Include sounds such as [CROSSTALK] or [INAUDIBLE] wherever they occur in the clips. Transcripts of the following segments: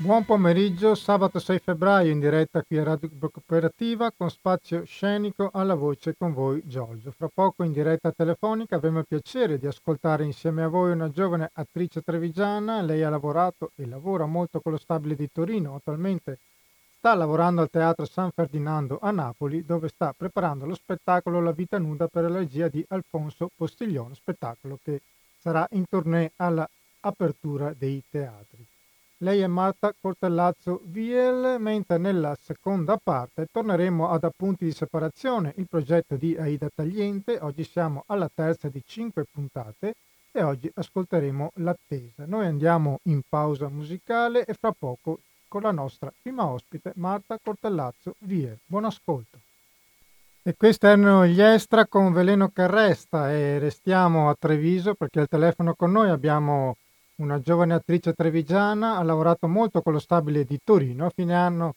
Buon pomeriggio, sabato 6 febbraio in diretta qui a Radio Cooperativa con spazio scenico alla voce con voi Giorgio. Fra poco in diretta telefonica avremo il piacere di ascoltare insieme a voi una giovane attrice trevigiana. Lei ha lavorato e lavora molto con lo stabile di Torino, attualmente sta lavorando al Teatro San Ferdinando a Napoli dove sta preparando lo spettacolo La vita nuda per la regia di Alfonso Postiglione, spettacolo che sarà in tournée alla apertura dei teatri. Lei è Marta Cortellazzo Viel, mentre nella seconda parte torneremo ad appunti di separazione, il progetto di Aida Tagliente. Oggi siamo alla terza di cinque puntate e oggi ascolteremo l'attesa. Noi andiamo in pausa musicale e fra poco con la nostra prima ospite Marta Cortellazzo Viel. Buon ascolto. E questi erano gli extra con Veleno che resta e restiamo a Treviso perché al telefono con noi abbiamo una giovane attrice trevigiana, ha lavorato molto con lo stabile di Torino. A fine anno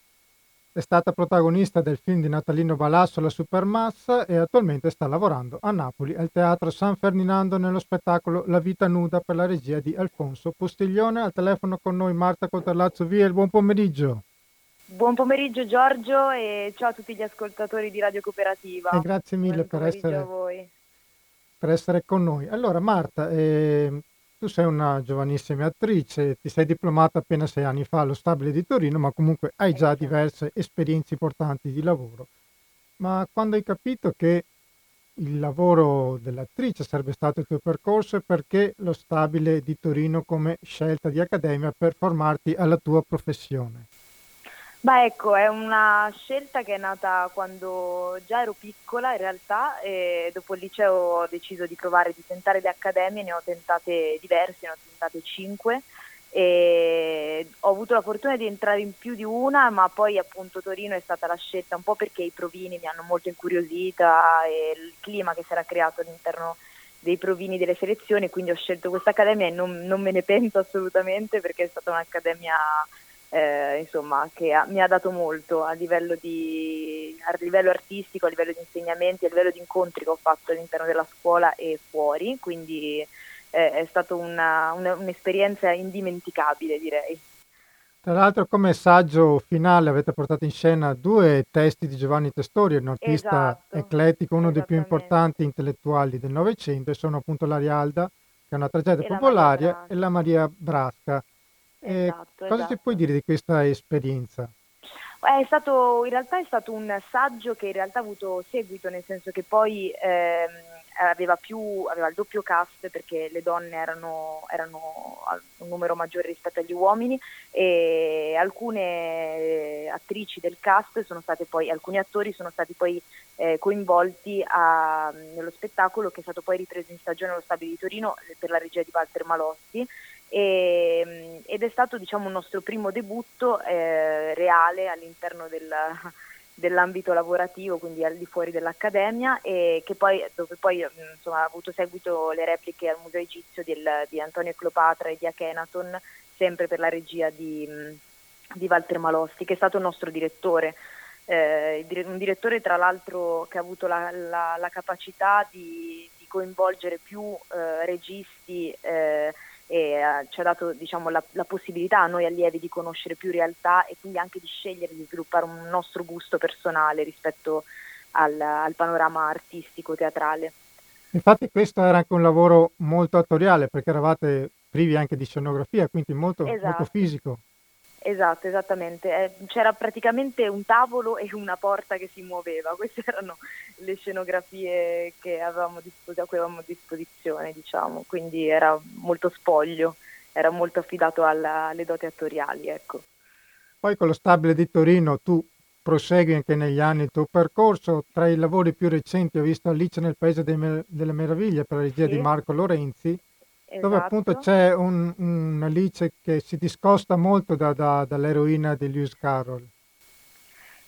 è stata protagonista del film di Natalino Balasso La Supermassa e attualmente sta lavorando a Napoli al Teatro San Ferdinando nello spettacolo La vita nuda per la regia di Alfonso Postiglione. Al telefono con noi Marta Coterlazzo Viel, buon pomeriggio. Buon pomeriggio Giorgio e ciao a tutti gli ascoltatori di Radio Cooperativa. E grazie mille per essere, per essere, con noi. Allora Marta, eh, tu sei una giovanissima attrice, ti sei diplomata appena sei anni fa allo Stabile di Torino, ma comunque hai già esatto. diverse esperienze importanti di lavoro. Ma quando hai capito che il lavoro dell'attrice sarebbe stato il tuo percorso e perché lo Stabile di Torino come scelta di accademia per formarti alla tua professione? Beh, ecco, è una scelta che è nata quando già ero piccola in realtà e dopo il liceo ho deciso di provare di tentare le accademie, ne ho tentate diverse, ne ho tentate cinque e ho avuto la fortuna di entrare in più di una, ma poi appunto Torino è stata la scelta un po' perché i provini mi hanno molto incuriosita e il clima che si era creato all'interno dei provini delle selezioni, quindi ho scelto questa accademia e non, non me ne pento assolutamente perché è stata un'accademia eh, insomma, che ha, mi ha dato molto a livello, di, a livello artistico, a livello di insegnamenti, a livello di incontri che ho fatto all'interno della scuola e fuori, quindi eh, è stata una, una, un'esperienza indimenticabile direi. Tra l'altro come saggio finale avete portato in scena due testi di Giovanni Testori, un artista esatto, eclettico, uno dei più importanti intellettuali del Novecento, e sono appunto l'Arialda, che è una tragedia e popolare, la e la Maria Brasca. Esatto, cosa esatto. ci puoi dire di questa esperienza? È stato, in realtà è stato un saggio che in realtà ha avuto seguito, nel senso che poi ehm, aveva, più, aveva il doppio cast perché le donne erano, erano, un numero maggiore rispetto agli uomini e alcune attrici del cast sono state poi, alcuni attori sono stati poi eh, coinvolti a, nello spettacolo che è stato poi ripreso in stagione allo Stabile di Torino per la regia di Walter Malossi e, ehm, ed è stato diciamo, un nostro primo debutto eh, reale all'interno del, [LAUGHS] dell'ambito lavorativo, quindi al di fuori dell'accademia, e poi, dove poi insomma, ha avuto seguito le repliche al Museo Egizio del, di Antonio Cleopatra e di Akhenaton, sempre per la regia di, di Walter Malossi, che è stato il nostro direttore. Eh, un direttore tra l'altro che ha avuto la, la, la capacità di, di, coinvolgere più eh, registi eh, e uh, ci ha dato diciamo, la, la, possibilità a noi allievi di conoscere più realtà e quindi anche di scegliere di sviluppare un nostro gusto personale rispetto al, al panorama artistico teatrale. Infatti questo era anche un lavoro molto attoriale perché eravate privi anche di scenografia, quindi molto, esatto. molto fisico. Esatto, esattamente. Eh, c'era praticamente un tavolo e una porta che si muoveva. [LAUGHS] Queste erano le scenografie che avevamo dispos- a cui avevamo a disposizione, diciamo. Quindi era molto spoglio, era molto affidato alla, alle doti attoriali, ecco. Poi con lo stabile di Torino tu prosegui anche negli anni il tuo percorso. Tra i lavori più recenti ho visto Alice nel Paese delle Meraviglie per la regia sì. di Marco Lorenzi dove appunto esatto. c'è un, un Alice che si discosta molto da, da, dall'eroina di Lewis Carroll.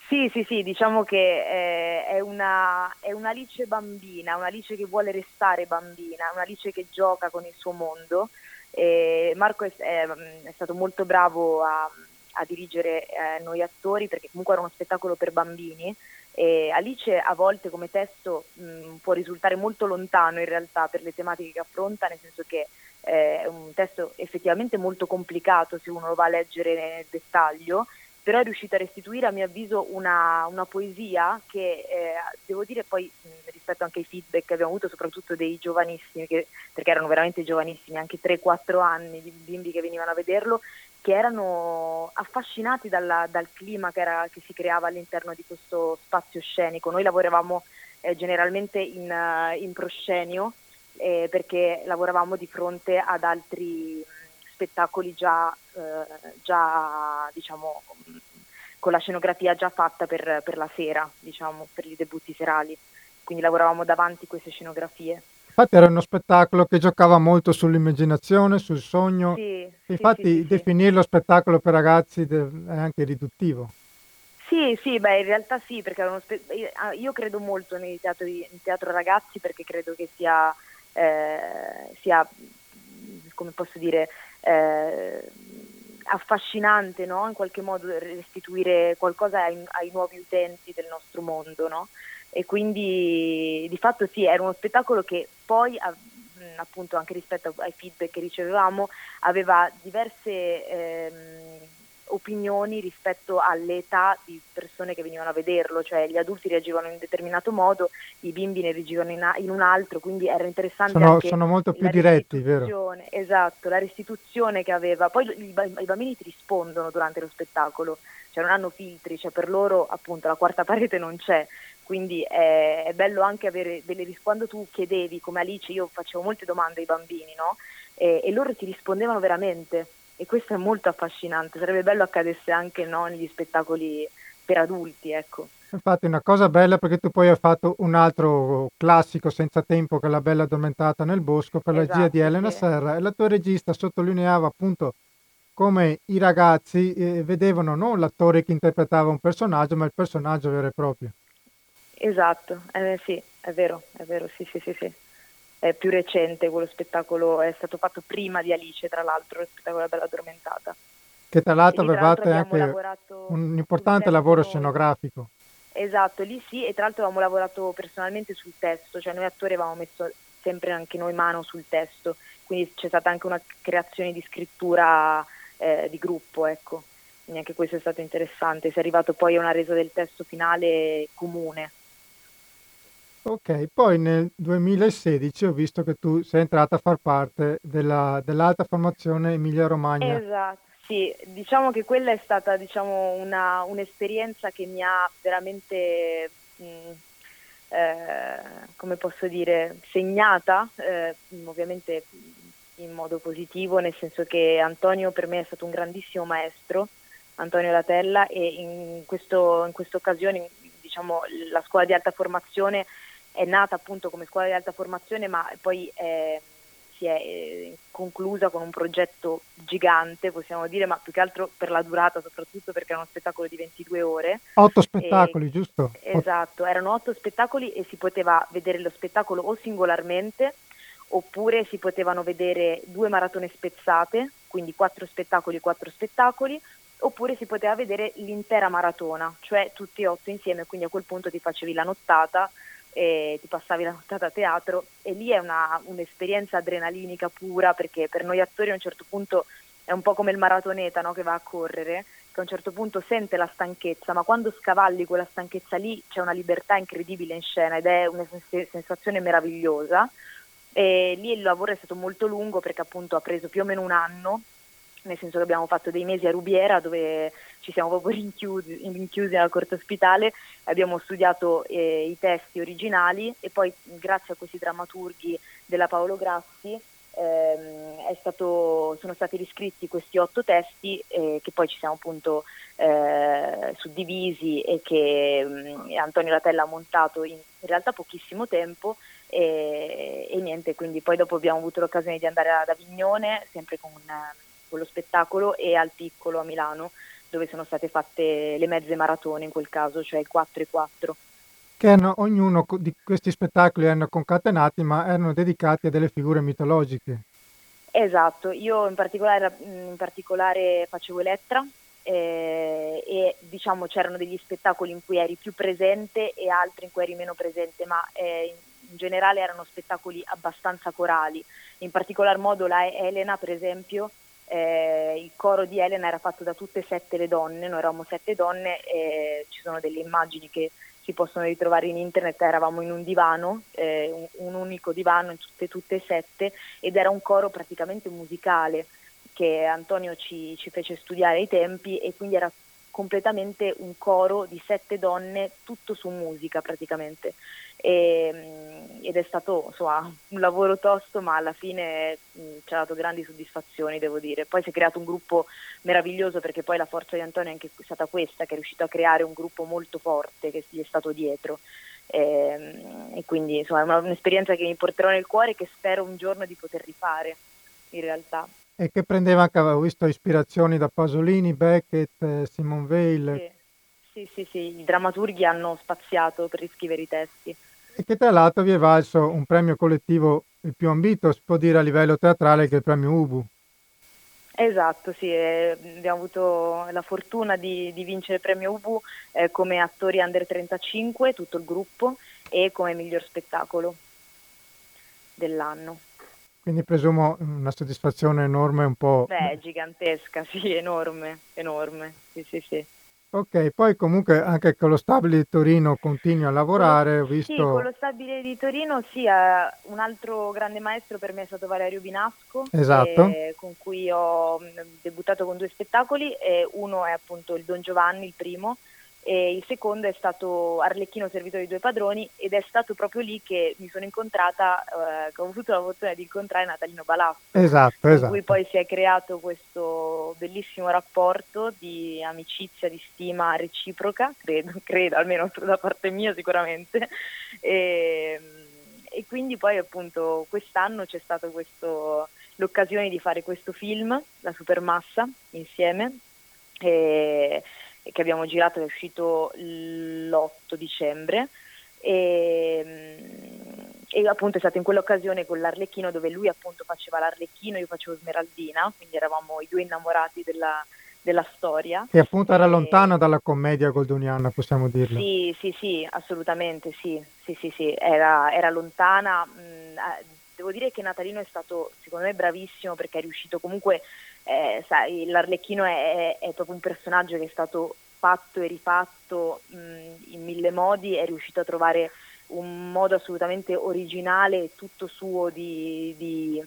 Sì, sì, sì, diciamo che eh, è, una, è un'Alice bambina, un'Alice che vuole restare bambina, un'Alice che gioca con il suo mondo. E Marco è, è, è stato molto bravo a, a dirigere eh, noi attori perché comunque era uno spettacolo per bambini E Alice a volte come testo mh, può risultare molto lontano in realtà per le tematiche che affronta, nel senso che eh, è un testo effettivamente molto complicato se uno lo va a leggere nel dettaglio, però è riuscito a restituire a mio avviso una, una poesia che eh, devo dire poi mh, rispetto anche ai feedback che abbiamo avuto soprattutto dei giovanissimi, che, perché erano veramente giovanissimi, anche 3-4 anni di bimbi che venivano a vederlo, che erano affascinati dalla, dal clima che, era, che, si creava all'interno di questo spazio scenico. Noi lavoravamo eh, generalmente in, uh, in proscenio eh, perché lavoravamo di fronte ad altri spettacoli già, eh, già diciamo, con la scenografia già fatta per, per la sera, diciamo, per i debutti serali. Quindi lavoravamo davanti queste scenografie. Infatti era uno spettacolo che giocava molto sull'immaginazione, sul sogno. Sì, Infatti sì, sì, definirlo spettacolo per ragazzi è anche riduttivo. Sì, sì, beh, in realtà sì, perché spe- ah, io credo molto nei teatri, in teatro ragazzi perché credo che sia, eh, sia come posso dire, eh, affascinante, no? In qualche modo restituire qualcosa ai, ai nuovi utenti del nostro mondo, no? E quindi di fatto sì, era uno spettacolo che poi appunto anche rispetto ai feedback che ricevevamo aveva diverse ehm, opinioni rispetto all'età di persone che venivano a vederlo, cioè gli adulti reagivano in un determinato modo, i bimbi ne reagivano in, in un altro, quindi era interessante sono, sono molto più diretti, vero? Esatto, la restituzione che aveva. Poi i, i bambini ti rispondono durante lo spettacolo, cioè non hanno filtri, cioè per loro appunto la quarta [LAUGHS] parete non c'è, quindi è, è, bello anche avere delle risposte. Quando tu chiedevi, come Alice, io facevo molte domande ai bambini, no? E, e, loro ti rispondevano veramente. E questo è molto affascinante. Sarebbe bello accadesse anche no, negli spettacoli per adulti, ecco. Infatti, una cosa bella perché tu poi hai fatto un altro classico senza tempo che è La Bella Addormentata nel Bosco per esatto, la regia di Elena sì. Serra e la tua regista sottolineava appunto come i ragazzi eh, vedevano non l'attore che interpretava un personaggio, ma il personaggio vero e proprio. Esatto, eh, sì, è vero, è vero, sì, sì, sì, sì. È più recente quello spettacolo, è stato fatto prima di Alice, tra l'altro, lo spettacolo La Bella Addormentata. Che tra l'altro avevate anche un importante lavoro scenografico. Esatto, lì sì, e tra l'altro avevamo lavorato personalmente sul testo, cioè noi attori avevamo messo sempre anche noi mano sul testo, quindi c'è stata anche una creazione di scrittura eh, di gruppo, ecco. Quindi anche questo è stato interessante, si è arrivato poi a una resa del testo finale comune. Ok, poi nel 2016 ho visto che tu sei entrata a far parte della, dell'alta formazione Emilia Romagna. Esatto, sì, diciamo che quella è stata diciamo, una, un'esperienza che mi ha veramente, mh, eh, come posso dire, segnata, eh, ovviamente in modo positivo, nel senso che Antonio per me è stato un grandissimo maestro, Antonio Latella, e in, questo, in questa occasione diciamo, la scuola di alta formazione è nata appunto come scuola di alta formazione, ma poi eh, si è eh, conclusa con un progetto gigante, possiamo dire, ma più che altro per la durata, soprattutto perché era uno spettacolo di 22 ore. Otto spettacoli, e, giusto? Esatto, erano otto spettacoli e si poteva vedere lo spettacolo o singolarmente oppure si potevano vedere due maratone spezzate, quindi quattro spettacoli e quattro spettacoli, oppure si poteva vedere l'intera maratona, cioè tutti e otto insieme, quindi a quel punto ti facevi la nottata e ti passavi la nottata a teatro e lì è una, un'esperienza adrenalinica pura perché per noi attori a un certo punto è un po' come il maratoneta no, che va a correre, che a un certo punto sente la stanchezza, ma quando scavalli quella stanchezza lì c'è una libertà incredibile in scena ed è una sensazione meravigliosa. E lì il lavoro è stato molto lungo perché appunto ha preso più o meno un anno nel senso che abbiamo fatto dei mesi a Rubiera dove ci siamo proprio rinchiusi, rinchiusi nella corte ospitale, abbiamo studiato eh, i testi originali e poi grazie a questi drammaturghi della Paolo Grassi ehm, stato, sono stati riscritti questi otto testi eh, che poi ci siamo appunto eh, suddivisi e che mh, mm, Antonio Latella ha montato in, in realtà pochissimo tempo e, e, niente, quindi poi dopo abbiamo avuto l'occasione di andare ad Avignone sempre con con lo spettacolo e al piccolo a Milano dove sono state fatte le mezze maratone in quel caso, cioè il 4 e 4. Che hanno, ognuno di questi spettacoli erano concatenati ma erano dedicati a delle figure mitologiche. Esatto, io in particolare, in particolare facevo Elettra, eh, e diciamo c'erano degli spettacoli in cui eri più presente e altri in cui eri meno presente, ma eh, in generale erano spettacoli abbastanza corali. In particolar modo la Elena, per esempio, eh, il coro di Elena era fatto da tutte e sette le donne, noi eravamo sette donne e ci sono delle immagini che si possono ritrovare in internet, eravamo in un divano, eh, un, un, unico divano in tutte, tutte e sette ed era un coro praticamente musicale che Antonio ci, ci fece studiare ai tempi e quindi era completamente un coro di sette donne, tutto su musica praticamente. E, mm, ed è stato insomma, un lavoro tosto, ma alla fine mm, ci ha dato grandi soddisfazioni, devo dire. Poi si è creato un gruppo meraviglioso perché poi la forza di Antonio è anche stata questa, che è riuscito a creare un gruppo molto forte che gli è stato dietro. E, mm, e quindi insomma, è un'esperienza che mi porterò nel cuore e che spero un giorno di poter rifare in realtà. E che prendeva anche, avevo visto ispirazioni da Pasolini, Beckett, eh, Simone Weil. Sì. sì, sì, sì, i drammaturghi hanno spaziato per riscrivere i testi. E che tra l'altro vi è valso un premio collettivo il più ambito, si può dire a livello teatrale, che è il premio Ubu. Esatto, sì, eh, abbiamo avuto la fortuna di, di vincere il premio Ubu eh, come attori under 35, tutto il gruppo, e come miglior spettacolo dell'anno. Quindi presumo una soddisfazione enorme un po'... Beh, gigantesca, [LAUGHS] sì, enorme, enorme, sì, sì, sì. Ok, poi comunque anche con lo stabile di Torino continui a lavorare, ho visto... Sì, con lo stabile di Torino sì, eh, un altro grande maestro per me è stato Valerio Binasco, esatto. eh, con cui ho debuttato con due spettacoli, e uno è appunto il Don Giovanni, il primo, e il secondo è stato Arlecchino servitore di due padroni ed è stato proprio lì che mi sono incontrata, eh, che ho avuto la fortuna di incontrare Natalino Balasso, esatto, con esatto. cui poi si è creato questo bellissimo rapporto di amicizia, di stima reciproca, credo, [LAUGHS] credo almeno da parte mia sicuramente. E, e quindi poi appunto quest'anno c'è stata l'occasione di fare questo film, La Supermassa, insieme. E, che abbiamo girato, è uscito l'8 dicembre e, e, appunto è stato in quell'occasione con l'Arlecchino dove lui appunto faceva l'Arlecchino, io facevo Smeraldina, quindi eravamo i due innamorati della, della storia. Che appunto era e... lontano dalla commedia goldoniana, possiamo dirlo. Sì, sì, sì, assolutamente sì, sì, sì, sì. Era, era lontana. Mh, devo dire che Natalino è stato secondo me bravissimo perché è riuscito comunque eh, sai, l'Arlecchino è, è, proprio un personaggio che è stato fatto e rifatto mh, in mille modi, è riuscito a trovare un modo assolutamente originale e tutto suo di, di,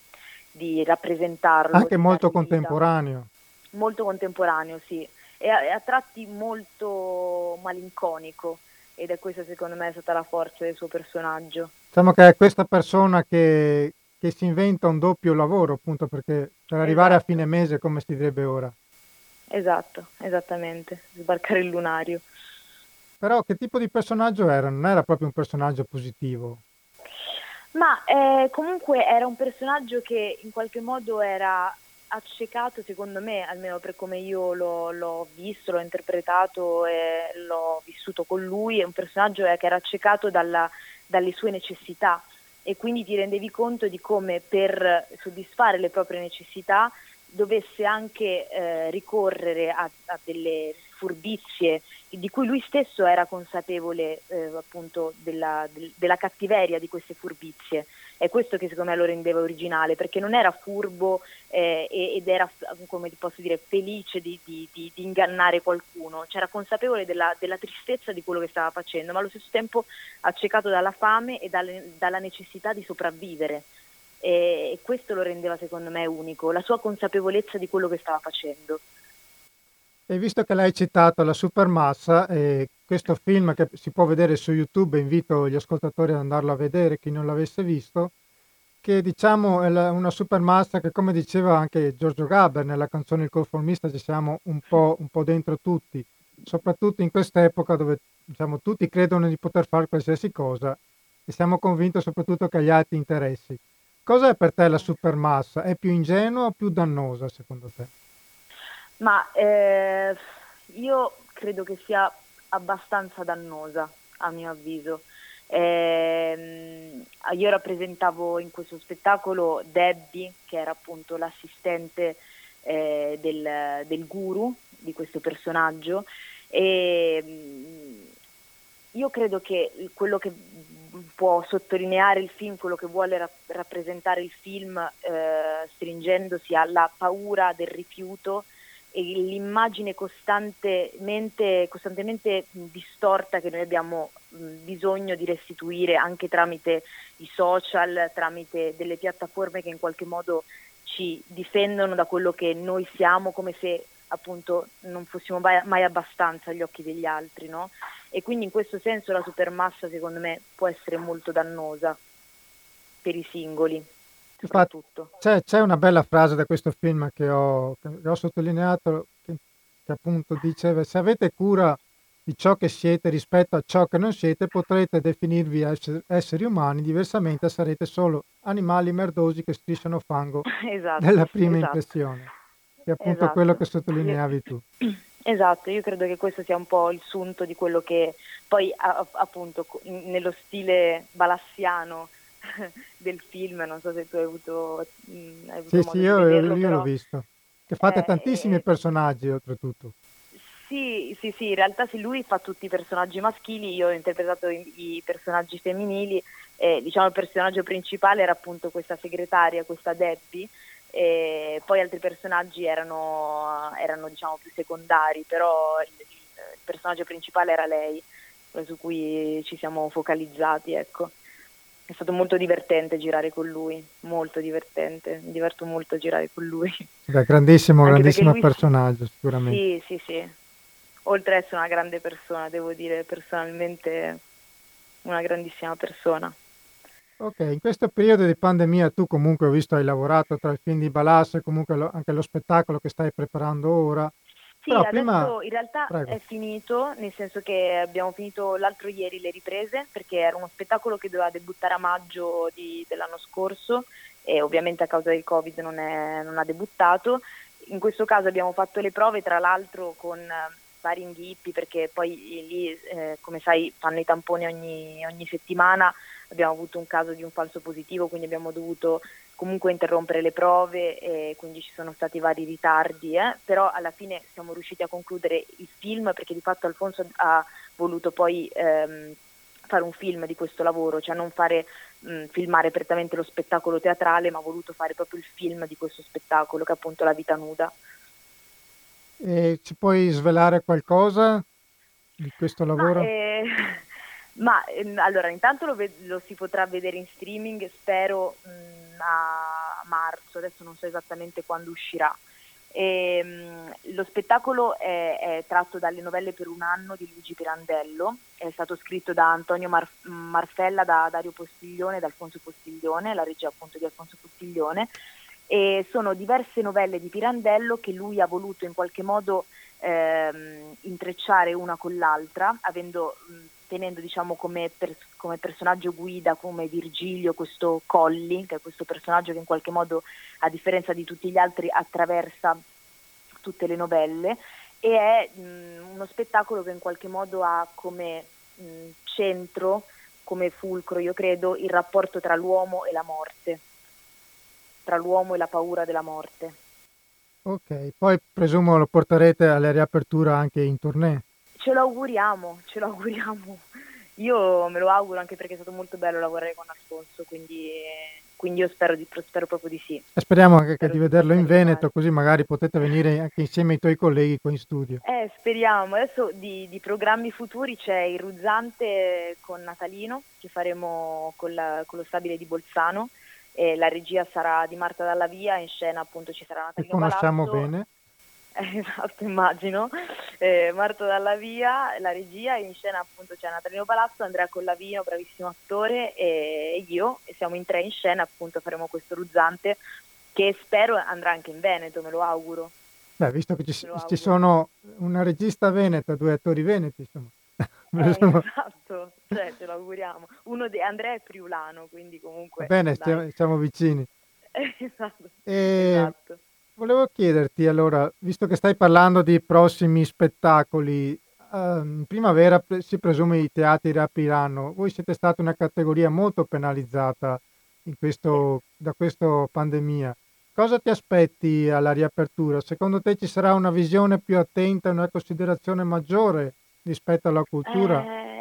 di rappresentarlo. Anche molto contemporaneo. Molto contemporaneo, sì. E a, a tratti molto malinconico ed è questa secondo me è stata la forza del suo personaggio. Diciamo che è questa persona che, che si inventa un doppio lavoro, appunto perché per arrivare esatto. a fine mese come si direbbe ora. Esatto, esattamente, sbarcare il lunario. Però che tipo di personaggio era? Non era proprio un personaggio positivo? Ma eh, comunque era un personaggio che in qualche modo era accecato, secondo me, almeno per come io l'ho, l'ho visto, l'ho interpretato e l'ho vissuto con lui, è un personaggio che era accecato dalla, dalle sue necessità e quindi ti rendevi conto di come per soddisfare le proprie necessità dovesse anche eh, ricorrere a, a, delle furbizie di cui lui stesso era consapevole eh, appunto della, del, della cattiveria di queste furbizie è questo che secondo me lo rendeva originale, perché non era furbo eh, ed era, come posso dire, felice di, di, di, di ingannare qualcuno, c'era consapevole della, della, tristezza di quello che stava facendo, ma allo stesso tempo accecato dalla fame e dalle, dalla necessità di sopravvivere. E, e questo lo rendeva secondo me unico, la sua consapevolezza di quello che stava facendo. E visto che l'hai citato la supermassa, eh, questo film che si può vedere su YouTube, invito gli ascoltatori ad andarlo a vedere, chi non l'avesse visto, che diciamo è la, una supermassa che come diceva anche Giorgio Gaber nella canzone Il conformista ci siamo un po', un po dentro tutti, soprattutto in quest'epoca dove diciamo, tutti credono di poter fare qualsiasi cosa e siamo convinti soprattutto che agli altri interessi. Cosa è per te la supermassa? È più ingenua o più dannosa secondo te? Ma eh, io credo che sia abbastanza dannosa, a mio avviso. Eh, io rappresentavo in questo spettacolo Debbie, che era appunto l'assistente eh, del, del, guru, di questo personaggio e mm, io credo che quello che può sottolineare il film, quello che vuole rap- rappresentare il film eh, stringendosi alla paura del rifiuto e l'immagine costantemente, costantemente distorta che noi abbiamo bisogno di restituire anche tramite i social, tramite delle piattaforme che in qualche modo ci difendono da quello che noi siamo come se appunto non fossimo mai, abbastanza agli occhi degli altri, no? E quindi in questo senso la supermassa secondo me può essere molto dannosa per i singoli. Infatti, c'è, c'è, una bella frase da questo film che ho, che ho sottolineato che, che appunto dice se avete cura di ciò che siete rispetto a ciò che non siete potrete definirvi esseri umani, diversamente sarete solo animali merdosi che strisciano fango [LAUGHS] esatto, nella prima esatto. impressione, che è appunto esatto. quello che sottolineavi tu. [CLEARS THROAT] Esatto, io credo che questo sia un po' il sunto di quello che poi appunto nello stile balassiano [LAUGHS] del film, non so se tu hai avuto, mm, hai avuto sì, sì, io, vederlo, io però, l'ho visto. Che fate eh, tantissimi eh, personaggi oltretutto. Sì, sì, sì, in realtà sì, lui fa tutti i personaggi maschili, io ho interpretato i, i personaggi femminili, eh, diciamo il personaggio principale era appunto questa segretaria, questa Debbie, e poi altri personaggi erano, erano diciamo più secondari, però il, il, personaggio principale era lei, su cui ci siamo focalizzati, ecco. È stato molto divertente girare con lui, molto divertente, mi diverto molto a girare con lui. È grandissimo, Anche grandissimo lui... personaggio sicuramente. Sì, sì, sì, oltre ad essere una grande persona, devo dire personalmente una grandissima persona. Ok, in questo periodo di pandemia tu comunque ho visto hai lavorato tra il film di Balas e comunque lo, anche lo spettacolo che stai preparando ora. Sì, Però prima... in realtà Prego. è finito, nel senso che abbiamo finito l'altro ieri le riprese perché era uno spettacolo che doveva debuttare a maggio di, dell'anno scorso e ovviamente a causa del Covid non, è, non ha debuttato. In questo caso abbiamo fatto le prove, tra l'altro con vari inghippi perché poi lì, eh, come sai, fanno i tamponi ogni, ogni, settimana, abbiamo avuto un caso di un falso positivo, quindi abbiamo dovuto comunque interrompere le prove e quindi ci sono stati vari ritardi, eh? però alla fine siamo riusciti a concludere il film perché di fatto Alfonso ha voluto poi ehm, fare un film di questo lavoro, cioè non fare mh, filmare prettamente lo spettacolo teatrale, ma ha voluto fare proprio il film di questo spettacolo che è appunto La vita nuda. E ci puoi svelare qualcosa di questo lavoro? Ma, eh, ma eh, allora, intanto lo, ved- lo, si potrà vedere in streaming, spero mh, mm, a marzo, adesso non so esattamente quando uscirà. E, ehm, mh, lo spettacolo è, è, tratto dalle novelle per un anno di Luigi Pirandello, è stato scritto da Antonio Mar- Marfella, da Dario Postiglione, da Alfonso Postiglione, la regia appunto di Alfonso Postiglione e sono diverse novelle di Pirandello che lui ha voluto in qualche modo ehm, intrecciare una con l'altra, avendo, tenendo diciamo, come, per, come, personaggio guida come Virgilio questo Colli, che è questo personaggio che in qualche modo a differenza di tutti gli altri attraversa tutte le novelle e è mh, uno spettacolo che in qualche modo ha come mh, centro, come fulcro, io credo, il rapporto tra l'uomo e la morte tra l'uomo e la paura della morte. Ok, poi presumo lo porterete alle riaperture anche in tournée. Ce lo auguriamo, ce lo auguriamo. Io me lo auguro anche perché è stato molto bello lavorare con Alfonso, quindi, quindi io spero, di, spero, proprio di sì. E speriamo anche spero di vederlo in Veneto, così magari potete venire anche insieme ai tuoi colleghi qua in studio. Eh, speriamo. Adesso di, di programmi futuri c'è il Ruzzante con Natalino, che faremo con, la, con lo stabile di Bolzano e la regia sarà di Marta Dalla Via, in scena appunto ci sarà Natalino Che conosciamo Palazzo. bene. [LAUGHS] esatto, immagino. Eh, Marta Dalla Via, la regia, in scena appunto c'è Natalino Palazzo, Andrea Collavino, bravissimo attore, e io, e siamo in tre in scena, appunto faremo questo ruzzante che spero andrà anche in Veneto, me lo auguro. Beh, visto che ci, ci sono una regista veneta, due attori veneti, insomma. [LAUGHS] Eh, esatto, cioè, ce lo auguriamo. Uno di Andrea è friulano, quindi comunque... Bene, stiamo, siamo vicini. [LAUGHS] esatto, e esatto. Volevo chiederti allora, visto che stai parlando di prossimi spettacoli, in primavera si presume i teatri riapriranno. Voi siete stata una categoria molto penalizzata questo, da questa pandemia. Cosa ti aspetti alla riapertura? Secondo te ci sarà una visione più attenta, una considerazione maggiore rispetto alla cultura? Eh,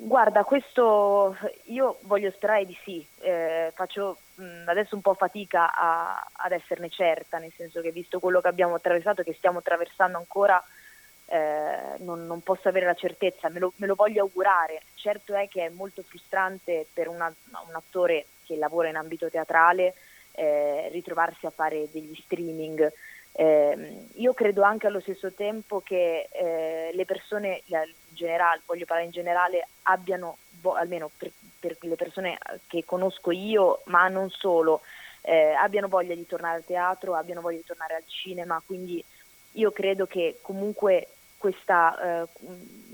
guarda, questo io voglio sperare di sì, eh, faccio mh, adesso un po' fatica a, ad esserne certa, nel senso che visto quello che abbiamo attraversato, che stiamo attraversando ancora, eh, non, non, posso avere la certezza, me lo, me lo, voglio augurare. Certo è che è molto frustrante per una, un attore che lavora in ambito teatrale eh, ritrovarsi a fare degli streaming. Eh, io credo anche allo stesso tempo che eh, le persone, in generale, voglio parlare in generale, abbiano, almeno per, per, le persone che conosco io, ma non solo, eh, abbiano voglia di tornare al teatro, abbiano voglia di tornare al cinema, quindi io credo che comunque questa, eh,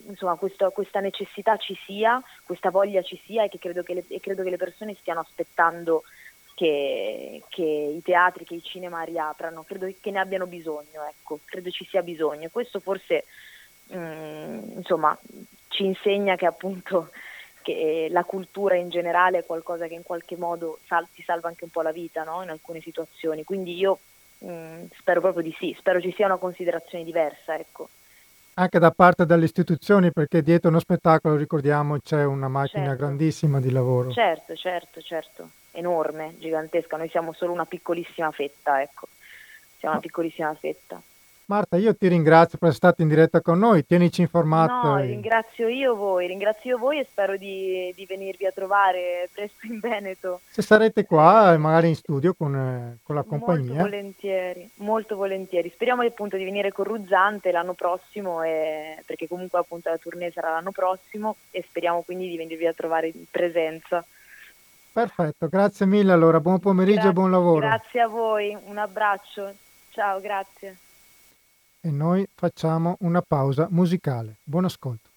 insomma, questa, questa, necessità ci sia, questa voglia ci sia e, che credo che le, e credo che le persone stiano aspettando che, che, i teatri, che i cinema riaprano, credo che ne abbiano bisogno, ecco, credo ci sia bisogno. Questo forse mh, mm, insomma, ci insegna che appunto che la cultura in generale è qualcosa che in qualche modo sal- ti salva anche un po' la vita no? in alcune situazioni. Quindi io mh, mm, spero proprio di sì, spero ci sia una considerazione diversa. Ecco anche da parte delle istituzioni, perché dietro uno spettacolo, ricordiamo, c'è una macchina certo. grandissima di lavoro. Certo, certo, certo, enorme, gigantesca, noi siamo solo una piccolissima fetta, ecco, siamo una piccolissima fetta. Marta, io ti ringrazio per essere stata in diretta con noi, tienici informato. No, e... ringrazio io voi, ringrazio voi e spero di, di, venirvi a trovare presto in Veneto. Se sarete qua, magari in studio con, eh, con la compagnia. Molto volentieri, molto volentieri. Speriamo appunto di venire con Ruzzante l'anno prossimo, e, perché comunque appunto la tournée sarà l'anno prossimo e speriamo quindi di venirvi a trovare in presenza. Perfetto, grazie mille allora, buon pomeriggio Gra- e buon lavoro. Grazie a voi, un abbraccio, ciao, grazie e noi facciamo una pausa musicale. Buon ascolto.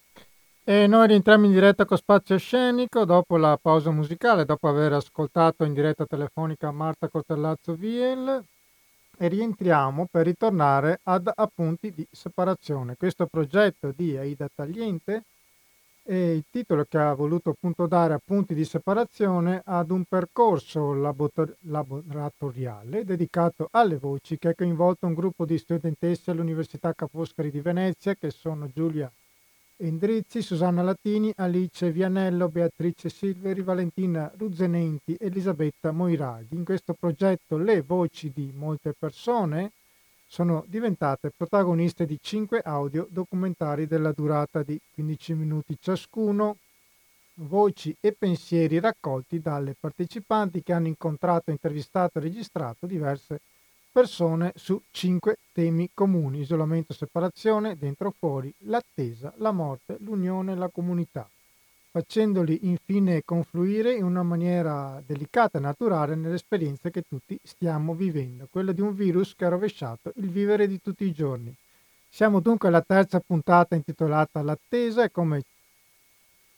E noi rientriamo in diretta con Spazio Scenico dopo la pausa musicale, dopo aver ascoltato in diretta telefonica Marta Cortellazzo Viel e rientriamo per ritornare ad appunti di separazione. Questo progetto di Aida Tagliente e il titolo che ha voluto appunto dare appunti di separazione ad un percorso laborator- laboratoriale dedicato alle voci che ha coinvolto un gruppo di studentesse all'Università Ca' Foscari di Venezia che sono Giulia Endrizzi, Susanna Latini, Alice Vianello, Beatrice Silveri, Valentina Ruzzenenti, Elisabetta Moiraghi. In questo progetto le voci di molte persone sono diventate protagoniste di cinque audio documentari della durata di 15 minuti ciascuno, voci e pensieri raccolti dalle partecipanti che hanno incontrato, intervistato e registrato diverse persone su cinque temi comuni, isolamento, separazione, dentro o fuori, l'attesa, la morte, l'unione e la comunità facendoli infine confluire in una maniera delicata e naturale nelle esperienze che tutti stiamo vivendo, quella di un virus che ha rovesciato il vivere di tutti i giorni. Siamo dunque alla terza puntata intitolata L'attesa e come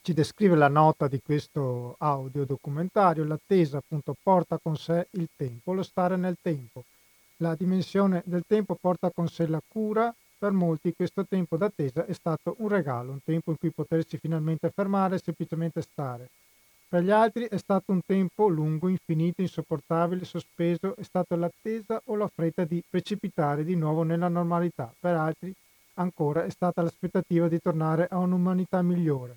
ci descrive la nota di questo audio documentario, l'attesa appunto porta con sé il tempo, lo stare nel tempo. La dimensione del tempo porta con sé la cura, per molti questo tempo d'attesa è stato un regalo, un tempo in cui potersi finalmente fermare e semplicemente stare. Per gli altri è stato un tempo lungo, infinito, insopportabile, sospeso, è stato l'attesa o la fretta di precipitare di nuovo nella normalità. Per altri ancora è stata l'aspettativa di tornare a un'umanità migliore.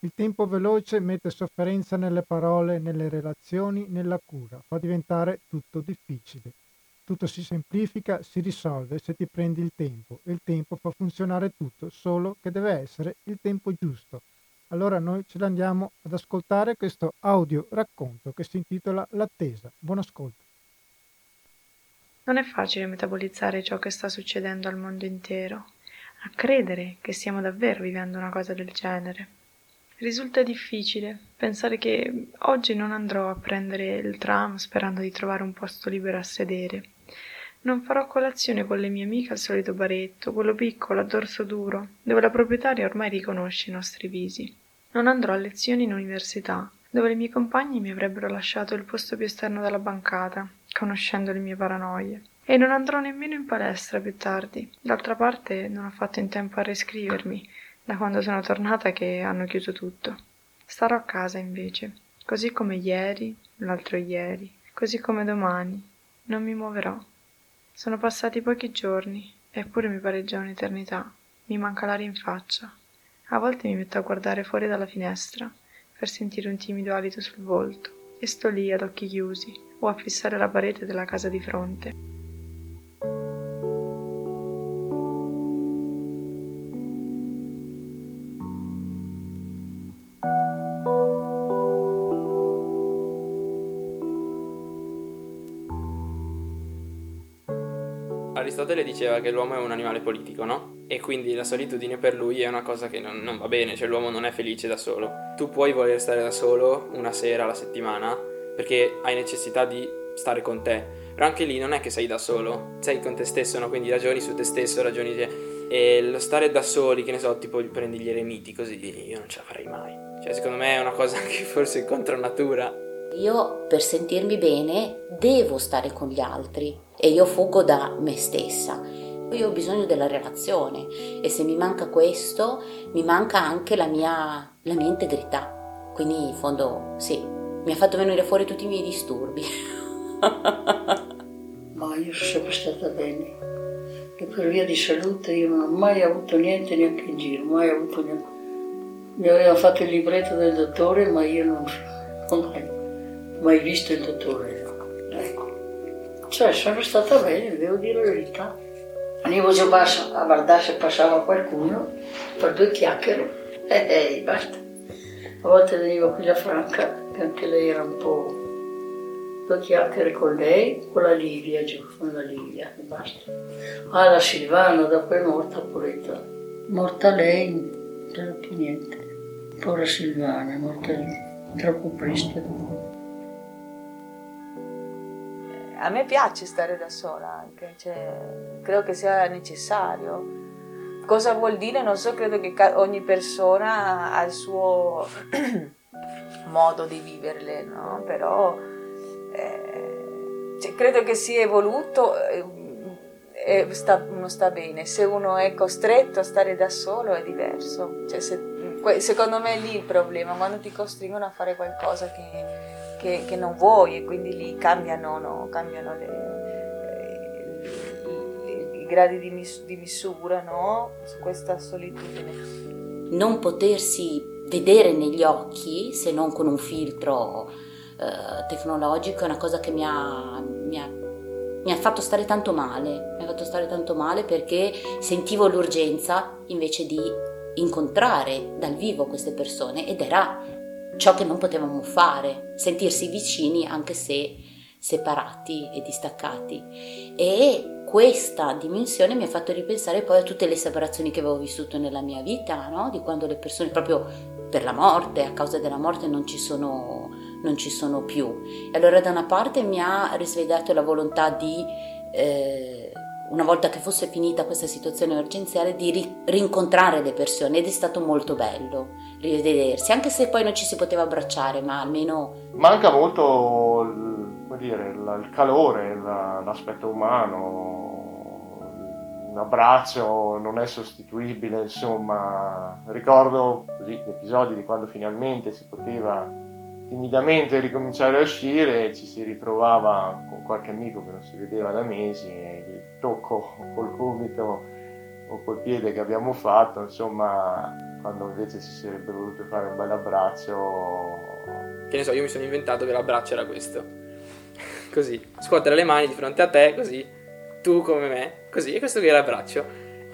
Il tempo veloce mette sofferenza nelle parole, nelle relazioni, nella cura, fa diventare tutto difficile. Tutto si semplifica, si risolve se ti prendi il tempo e il tempo fa funzionare tutto, solo che deve essere il tempo giusto. Allora noi ce l'andiamo ad ascoltare questo audio racconto che si intitola L'attesa. Buon ascolto. Non è facile metabolizzare ciò che sta succedendo al mondo intero, a credere che stiamo davvero vivendo una cosa del genere. Risulta difficile pensare che oggi non andrò a prendere il tram sperando di trovare un posto libero a sedere. Non farò colazione con le mie amiche al solito baretto, quello piccolo a dorso duro, dove la proprietaria ormai riconosce i nostri visi. Non andrò a lezioni in università, dove le mie compagne mi avrebbero lasciato il posto più esterno della bancata, conoscendo le mie paranoie. E non andrò nemmeno in palestra più tardi. D'altra parte non ho fatto in tempo a riscrivermi, da quando sono tornata che hanno chiuso tutto. Starò a casa invece, così come ieri, l'altro ieri, così come domani. Non mi muoverò. Sono passati pochi giorni, eppure mi pare già un'eternità. Mi manca l'aria in faccia. A volte mi metto a guardare fuori dalla finestra per sentire un timido alito sul volto e sto lì ad occhi chiusi o a fissare la parete della casa di fronte. Aristotele diceva che l'uomo è un animale politico, no? E quindi la solitudine per lui è una cosa che non, non, va bene, cioè l'uomo non è felice da solo. Tu puoi voler stare da solo una sera alla settimana perché hai necessità di stare con te, però anche lì non è che sei da solo, sei con te stesso, no? Quindi ragioni su te stesso, ragioni... E lo stare da soli, che ne so, tipo prendi gli eremiti così, io non ce la farei mai. Cioè secondo me è una cosa [LAUGHS] che forse è contro natura. Io per sentirmi bene devo stare con gli altri e io fugo da me stessa. Io ho bisogno della relazione e se mi manca questo mi manca anche la mia, la mia integrità. Quindi in fondo sì, mi ha fatto venire fuori tutti i miei disturbi. [LAUGHS] Ma io sono sempre stata bene e per via di salute io non ho mai avuto niente neanche in giro, mai avuto niente. Mi aveva fatto il libretto del dottore ma io non, non ho mai, mai visto il dottore. Cioè, sono stata bene, devo dire la verità. Venivo giù basso a guardare se passava qualcuno per due chiacchiere e [LAUGHS] eh, eh, basta. A volte veniva qui la Franca, che anche lei era un po' due chiacchiere con lei, con la Livia giù, con la Livia e basta. Ah, la Silvana, dopo è morta puretta. Morta lei, non c'era più niente. Povera Silvana, morta troppo presto. A me piace stare da sola anche, cioè, credo che sia necessario. Cosa vuol dire? Non so, credo che ogni persona ha il suo [CLEARS THROAT] modo di viverle, no? Però eh, cioè, credo che sia evoluto eh, e sta, uno sta bene. Se uno è costretto a stare da solo è diverso. Cioè, se, secondo me è lì il problema, quando ti costringono a fare qualcosa che che, che non vuoi e quindi lì cambiano, no? cambiano le, le, i gradi di, mis, di misura no? su questa solitudine. Non potersi vedere negli occhi se non con un filtro eh, tecnologico è una cosa che mi ha, mi ha mi ha fatto stare tanto male, mi ha fatto stare tanto male perché sentivo l'urgenza invece di incontrare dal vivo queste persone ed era ciò che non potevamo fare, sentirsi vicini anche se separati e distaccati. E questa dimensione mi ha fatto ripensare poi a tutte le separazioni che avevo vissuto nella mia vita, no? di quando le persone proprio per la morte, a causa della morte, non ci sono, non ci sono più. E allora da una parte mi ha risvegliato la volontà di... Eh, una volta che fosse finita questa situazione emergenziale, di ri- rincontrare le persone ed è stato molto bello rivedersi, anche se poi non ci si poteva abbracciare, ma almeno... Manca molto il, dire, il calore, l'aspetto umano, un abbraccio non è sostituibile, insomma, ricordo così, gli episodi di quando finalmente si poteva timidamente ricominciare a uscire, ci si ritrovava con qualche amico che non si vedeva da mesi e il tocco col gomito o col piede che abbiamo fatto, insomma, quando invece si sarebbe voluto fare un bel abbraccio. Che ne so, io mi sono inventato che l'abbraccio era questo. [LAUGHS] così, scuotere le mani di fronte a te, così, tu come me, così, e questo qui è l'abbraccio.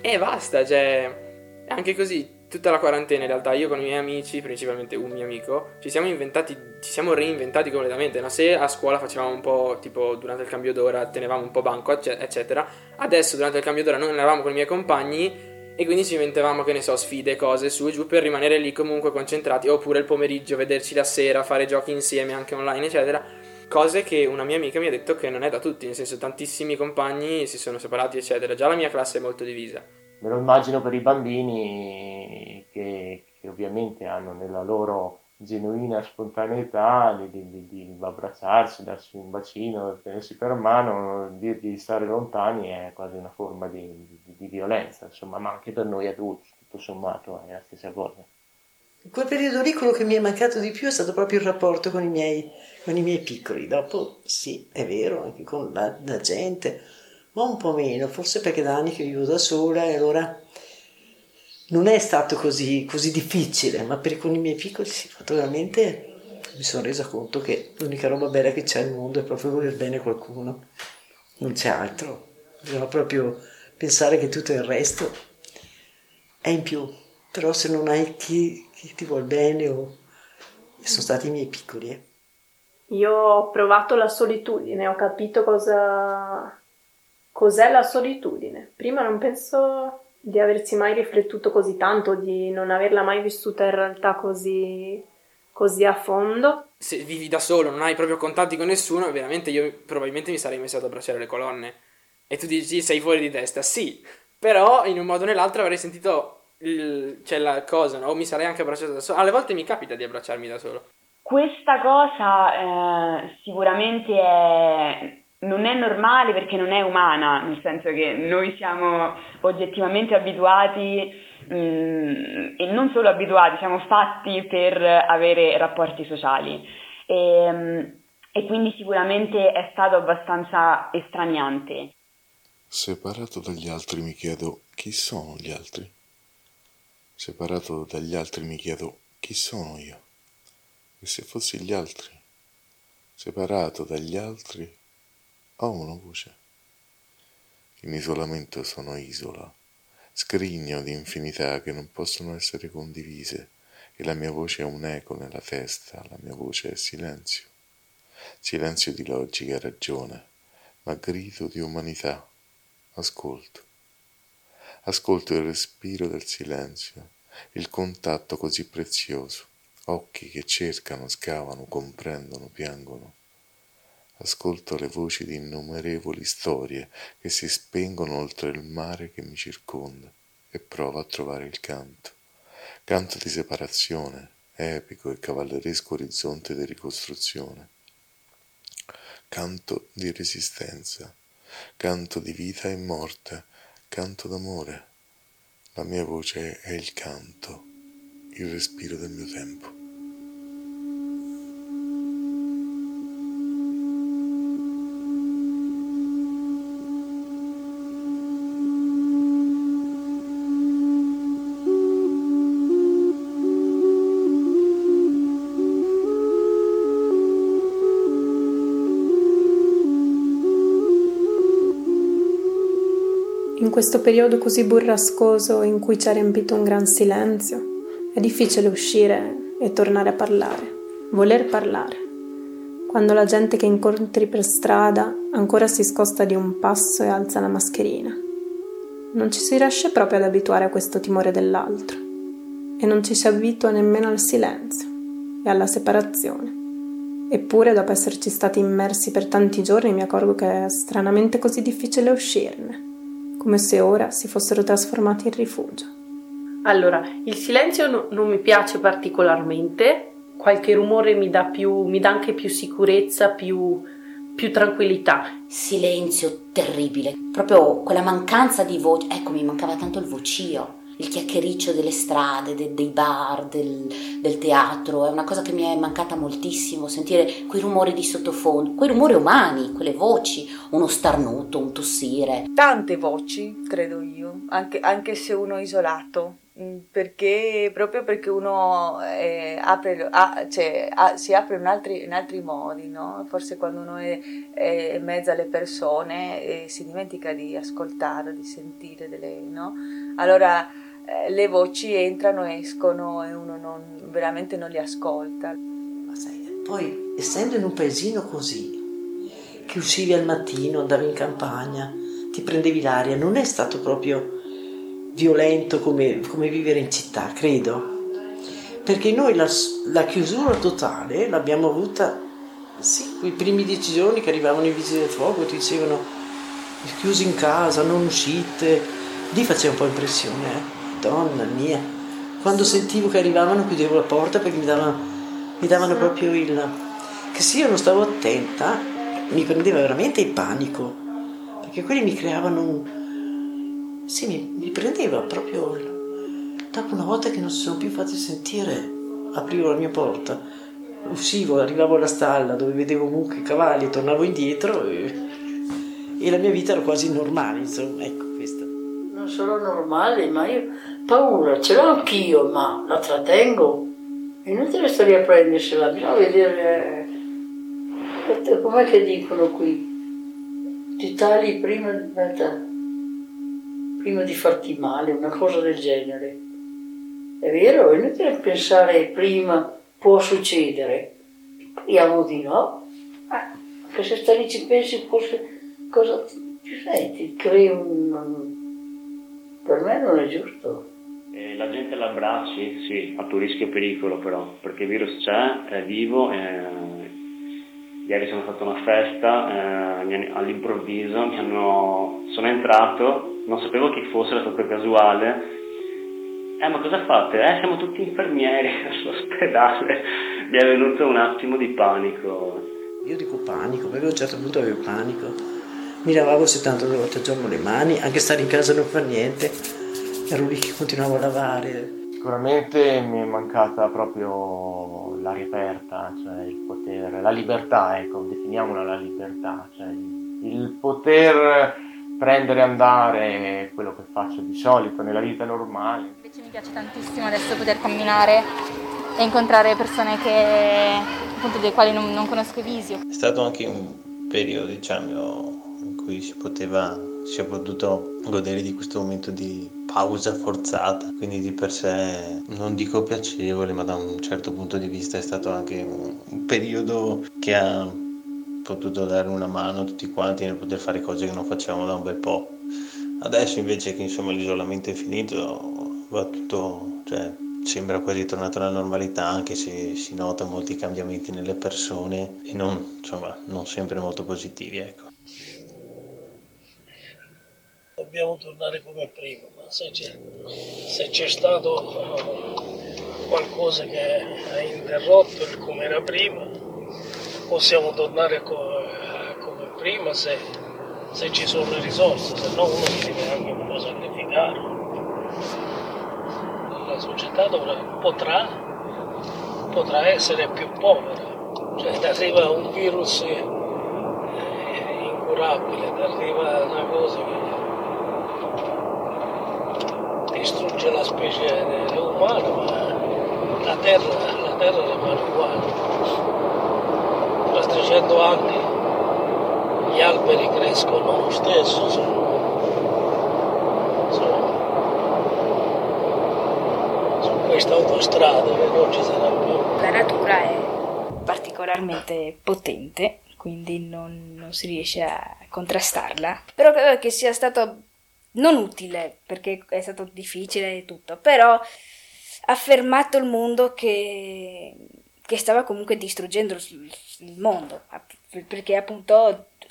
E basta, cioè, anche così, tutta la quarantena in realtà io con i miei amici, principalmente un mio amico, ci siamo inventati, ci siamo reinventati completamente, no? se a scuola facevamo un po' tipo durante il cambio d'ora tenevamo un po' banco eccetera, adesso durante il cambio d'ora noi eravamo con i miei compagni e quindi ci inventavamo che ne so sfide, cose su e giù per rimanere lì comunque concentrati, oppure il pomeriggio vederci la sera, fare giochi insieme anche online eccetera, cose che una mia amica mi ha detto che non è da tutti, nel senso tantissimi compagni si sono separati eccetera, già la mia classe è molto divisa me lo immagino per i bambini che, che ovviamente hanno nella loro genuina spontaneità di, di, di, abbracciarsi, darsi un bacino, tenersi per mano, dirgli di stare lontani è quasi una forma di, di, violenza, insomma, ma anche per noi adulti, tutto sommato, è la stessa cosa. In quel periodo lì quello che mi è mancato di più è stato proprio il rapporto con i miei, con i miei piccoli. Dopo sì, è vero, anche con la, la gente, ma un po' meno, forse perché da anni che vivo da sola e allora non è stato così, così difficile, ma per con i miei piccoli sì, veramente mi sono resa conto che l'unica roba bella che c'è al mondo è proprio voler bene qualcuno, non c'è altro, bisogna proprio pensare che tutto il resto è in più, però se non hai chi, chi ti vuol bene o... sono stati i miei piccoli. Eh. Io ho provato la solitudine, ho capito cosa... cos'è la solitudine. Prima non penso di averci mai riflettuto così tanto, di non averla mai vissuta in realtà così così a fondo. Se vivi da solo, non hai proprio contatti con nessuno, veramente io probabilmente mi sarei messo ad abbracciare le colonne. E tu dici sei fuori di testa, sì, però in un modo o nell'altro avrei sentito il, cioè la cosa, no? o mi sarei anche abbracciato da solo. Alle volte mi capita di abbracciarmi da solo. Questa cosa eh, sicuramente è, non è normale perché non è umana, nel senso che noi siamo oggettivamente abituati Mm, e non solo abituati, siamo fatti per avere rapporti sociali. E, mm, e quindi sicuramente è stato abbastanza estraniante. Separato dagli altri mi chiedo chi sono gli altri. Separato dagli altri mi chiedo chi sono io. E se fossi gli altri, separato dagli altri, ho una voce. In isolamento sono isola scrigno di infinità che non possono essere condivise e la mia voce è un eco nella testa, la mia voce è silenzio, silenzio di logica e ragione, ma grido di umanità, ascolto. Ascolto il respiro del silenzio, il contatto così prezioso, occhi che cercano, scavano, comprendono, piangono. Ascolto le voci di innumerevoli storie che si spengono oltre il mare che mi circonda e provo a trovare il canto. Canto di separazione, epico e cavalleresco orizzonte di ricostruzione. Canto di resistenza, canto di vita e morte, canto d'amore. La mia voce è il canto, il respiro del mio tempo. In questo periodo così burrascoso in cui ci ha riempito un gran silenzio, è difficile uscire e tornare a parlare, voler parlare. Quando la gente che incontri per strada ancora si scosta di un passo e alza la mascherina. Non ci si riesce proprio ad abituare a questo timore dell'altro e non ci si abitua nemmeno al silenzio e alla separazione. Eppure, dopo esserci stati immersi per tanti giorni, mi accorgo che è stranamente così difficile uscirne come se ora si fossero trasformati in rifugio. Allora, il silenzio no, non mi piace particolarmente, qualche rumore mi dà, più, mi dà anche più sicurezza, più, più tranquillità. Silenzio terribile, proprio quella mancanza di voce, ecco mi mancava tanto il vocio il chiacchiericcio delle strade, de, dei bar, del, del, teatro, è una cosa che mi è mancata moltissimo, sentire quei rumori di sottofondo, quei rumori umani, quelle voci, uno starnuto, un tossire. Tante voci, credo io, anche, anche se uno è isolato, mm, perché proprio perché uno eh, apre, ah, cioè, ah, si apre in altri, in altri modi, no? forse quando uno è, è, in mezzo alle persone eh, si dimentica di ascoltare, di sentire delle, no? Allora eh, le voci entrano e escono e uno non, veramente non le ascolta. Ma sai, poi essendo in un paesino così, che uscivi al mattino, andavi in campagna, ti prendevi l'aria, non è stato proprio violento come, come vivere in città, credo. Perché noi la, la chiusura totale l'abbiamo avuta, sì, quei primi dieci giorni che arrivavano i vigili del fuoco ti dicevano chiusi in casa, non uscite, lì faceva un po' impressione, eh Madonna mia, quando sentivo che arrivavano chiudevo la porta perché mi davano, mi davano proprio il... che se io non stavo attenta mi prendeva veramente il panico, perché quelli mi creavano un... sì, mi, mi prendeva proprio... dopo una volta che non si sono più fatti sentire aprivo la mia porta, uscivo, arrivavo alla stalla dove vedevo mucche cavalli, tornavo indietro e, e la mia vita era quasi normale, insomma, ecco questa. Non sono normale, ma io paura ce l'ho anch'io, ma la trattengo. È inutile stare a prendersela, bisogna vedere. eh, Com'è che dicono qui? Ti tagli prima, prima di farti male, una cosa del genere. È vero, è inutile pensare prima può succedere. Speriamo di no. Eh, che se stai lì ci pensi forse cosa ti ti crei un... Per me non è giusto. Eh, la gente l'abbracci, sì, a tuo rischio e pericolo però, perché il virus c'è, è vivo. eh, ieri sono fatto una festa, eh, all'improvviso mi hanno, sono entrato, non sapevo chi fosse, era proprio casuale. Eh, ma cosa fate? Eh, siamo tutti infermieri [LAUGHS] all'ospedale. Mi è venuto un attimo di panico. Io dico panico, perché a un certo punto avevo panico. Mi lavavo 72 volte al giorno le mani, anche stare in casa non fa niente. Ero lì che continuavo a lavare. Sicuramente mi è mancata proprio l'aria aperta, cioè il potere, la libertà, ecco, definiamola la libertà, cioè il, poter prendere e andare quello che faccio di solito nella vita normale. Invece mi piace tantissimo adesso poter camminare e incontrare persone che, appunto, delle quali non, non conosco i visi. È stato anche un periodo, diciamo, in cui si poteva, si è potuto godere di questo momento di pausa forzata, quindi di per sé non dico piacevole, ma da un certo punto di vista è stato anche un, periodo che ha potuto dare una mano a tutti quanti nel poter fare cose che non facevamo da un bel po'. Adesso invece che insomma l'isolamento è finito, va tutto, cioè sembra quasi tornato alla normalità, anche se si nota molti cambiamenti nelle persone e non, insomma, non sempre molto positivi, ecco. Dobbiamo tornare come prima, ma se c'è, se c'è stato eh, qualcosa che ha interrotto il come era prima, possiamo tornare eh, come prima se, se ci sono le risorse, se no uno si deve anche un po' sacrificare. La società dovrà- potrà, potrà essere più povera, cioè arriva un virus eh, incurabile, arriva una cosa che distrugge la specie umana, ma la terra, la terra rimane uguale. Tra 300 anni gli alberi crescono lo stesso, sono, sono su questa autostrada che non ci sarà più. La natura è particolarmente potente, quindi non, non si riesce a contrastarla. Però credo che sia stato non utile, perché è stato difficile e tutto, però ha fermato il mondo che, che stava comunque distruggendo il, mondo, perché appunto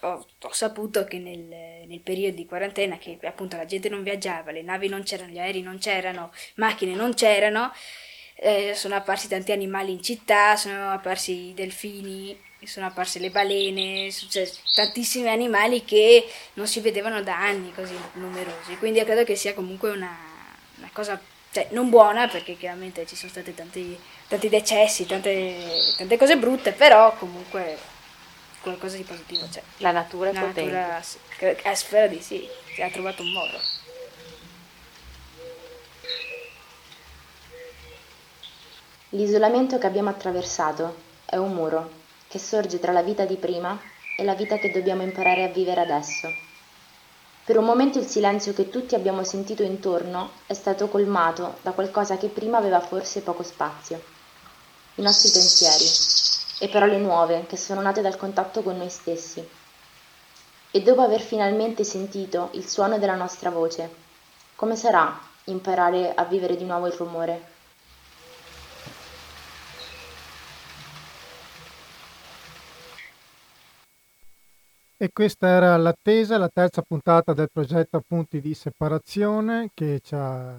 ho, ho saputo che nel, nel periodo di quarantena, che appunto la gente non viaggiava, le navi non c'erano, gli aerei non c'erano, macchine non c'erano, eh, sono apparsi tanti animali in città, sono apparsi i delfini, sono apparse le balene, cioè, tantissimi animali che non si vedevano da anni così numerosi. Quindi io credo che sia comunque una, una cosa, cioè non buona perché chiaramente ci sono stati tanti, tanti decessi, tante, tante cose brutte, però comunque qualcosa di positivo c'è. La natura è La potente. natura, eh, spero di sì, ha trovato un modo. L'isolamento che abbiamo attraversato è un muro che sorge tra la vita di prima e la vita che dobbiamo imparare a vivere adesso. Per un momento il silenzio che tutti abbiamo sentito intorno è stato colmato da qualcosa che prima aveva forse poco spazio. I nostri pensieri e parole nuove che sono nate dal contatto con noi stessi. E dopo aver finalmente sentito il suono della nostra voce, come sarà imparare a vivere di nuovo il rumore? E questa era l'attesa, la terza puntata del progetto Appunti di separazione che ci ha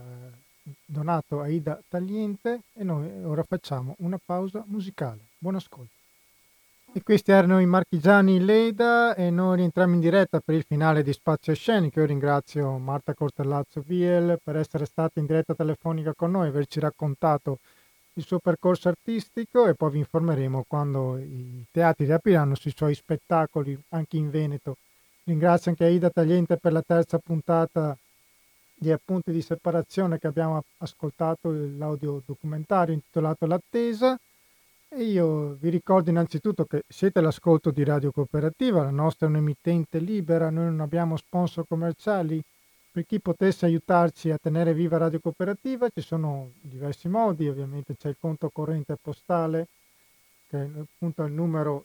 donato Aida Tagliente e noi ora facciamo una pausa musicale. Buon ascolto. E questi erano i marchigiani Leda e noi rientriamo in diretta per il finale di Spazio Scenico. Io ringrazio Marta Cortellazzo Viel per essere stata in diretta telefonica con noi, averci raccontato il suo percorso artistico e poi vi informeremo quando i teatri riapriranno sui suoi spettacoli anche in Veneto. Ringrazio anche Aida Tagliente per la terza puntata di appunti di separazione che abbiamo ascoltato l'audio documentario intitolato L'attesa e io vi ricordo innanzitutto che siete all'ascolto di Radio Cooperativa, la nostra è un'emittente libera, noi non abbiamo sponsor commerciali. Per chi potesse aiutarci a tenere viva Radio Cooperativa ci sono diversi modi, ovviamente c'è il conto corrente postale che è appunto il numero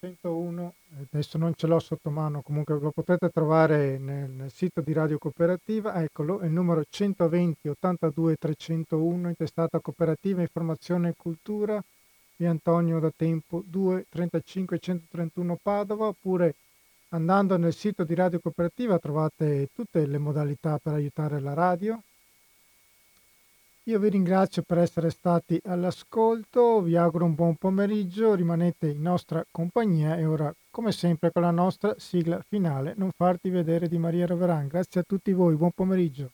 101, adesso non ce l'ho sotto mano, comunque lo potete trovare nel, nel sito di Radio Cooperativa, eccolo, è il numero 120 82 301, intestata Cooperativa Informazione e Cultura. Di Antonio da Tempo 2 35 131 Padova, oppure andando nel sito di Radio Cooperativa trovate tutte le modalità per aiutare la radio, io vi ringrazio per essere stati all'ascolto, vi auguro un buon pomeriggio, rimanete in nostra compagnia e ora, come sempre, con la nostra sigla finale, Non farti vedere di Maria Roveran. Grazie a tutti voi, buon pomeriggio.